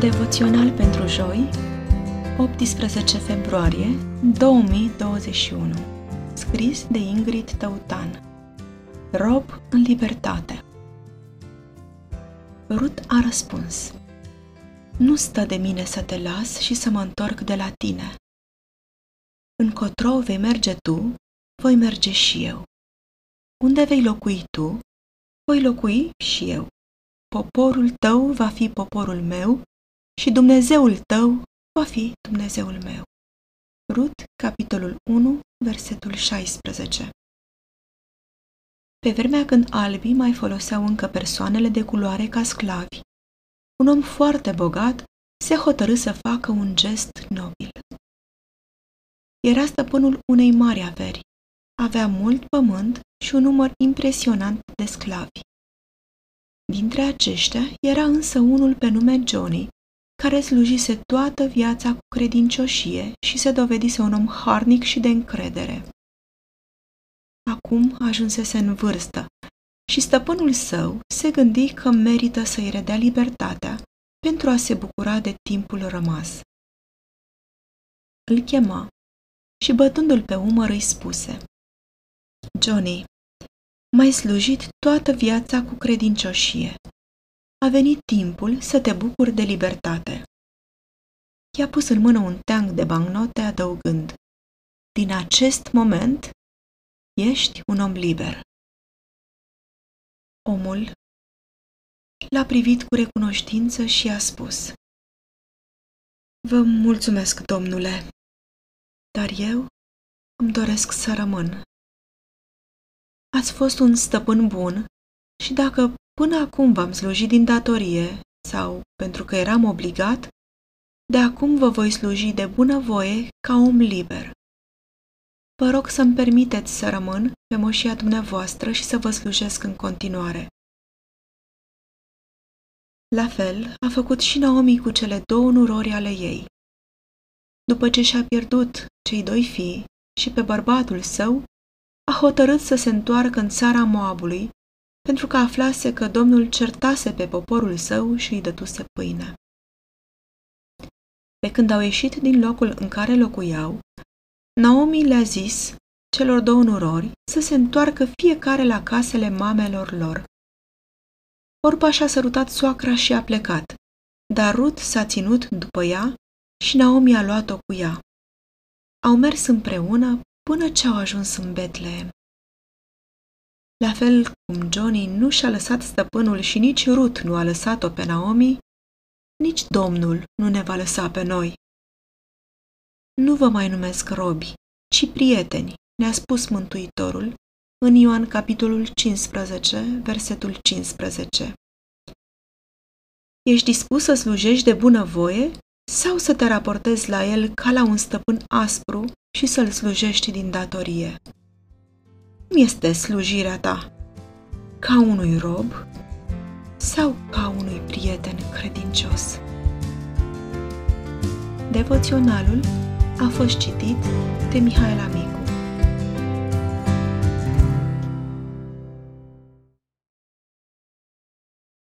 Devoțional pentru joi, 18 februarie 2021 Scris de Ingrid Tăutan Rob în libertate Rut a răspuns Nu stă de mine să te las și să mă întorc de la tine. Încotro vei merge tu, voi merge și eu. Unde vei locui tu, voi locui și eu. Poporul tău va fi poporul meu și Dumnezeul tău va fi Dumnezeul meu. Rut, capitolul 1, versetul 16 Pe vremea când albii mai foloseau încă persoanele de culoare ca sclavi, un om foarte bogat se hotărâ să facă un gest nobil. Era stăpânul unei mari averi, avea mult pământ și un număr impresionant de sclavi. Dintre aceștia era însă unul pe nume Johnny, care slujise toată viața cu credincioșie și se dovedise un om harnic și de încredere. Acum ajunsese în vârstă și stăpânul său se gândi că merită să-i redea libertatea pentru a se bucura de timpul rămas. Îl chema și bătându-l pe umăr îi spuse Johnny, m-ai slujit toată viața cu credincioșie a venit timpul să te bucuri de libertate. I-a pus în mână un teanc de bancnote adăugând, din acest moment ești un om liber. Omul l-a privit cu recunoștință și a spus, Vă mulțumesc, domnule, dar eu îmi doresc să rămân. Ați fost un stăpân bun și dacă Până acum v-am slujit din datorie sau pentru că eram obligat, de acum vă voi sluji de bună voie ca om liber. Vă rog să-mi permiteți să rămân pe moșia dumneavoastră și să vă slujesc în continuare. La fel a făcut și Naomi cu cele două nurori ale ei. După ce și-a pierdut cei doi fii și pe bărbatul său, a hotărât să se întoarcă în țara Moabului pentru că aflase că Domnul certase pe poporul său și îi dătuse pâine. Pe când au ieșit din locul în care locuiau, Naomi le-a zis celor două nurori să se întoarcă fiecare la casele mamelor lor. Orpa și-a sărutat soacra și a plecat, dar Rut s-a ținut după ea și Naomi a luat-o cu ea. Au mers împreună până ce au ajuns în Betlehem. La fel cum Johnny nu și-a lăsat stăpânul și nici Ruth nu a lăsat-o pe Naomi, nici Domnul nu ne va lăsa pe noi. Nu vă mai numesc robi, ci prieteni, ne-a spus Mântuitorul în Ioan capitolul 15, versetul 15. Ești dispus să slujești de bună voie sau să te raportezi la el ca la un stăpân aspru și să-l slujești din datorie? Cum este slujirea ta? Ca unui rob sau ca unui prieten credincios? Devoționalul a fost citit de Mihaela Micu.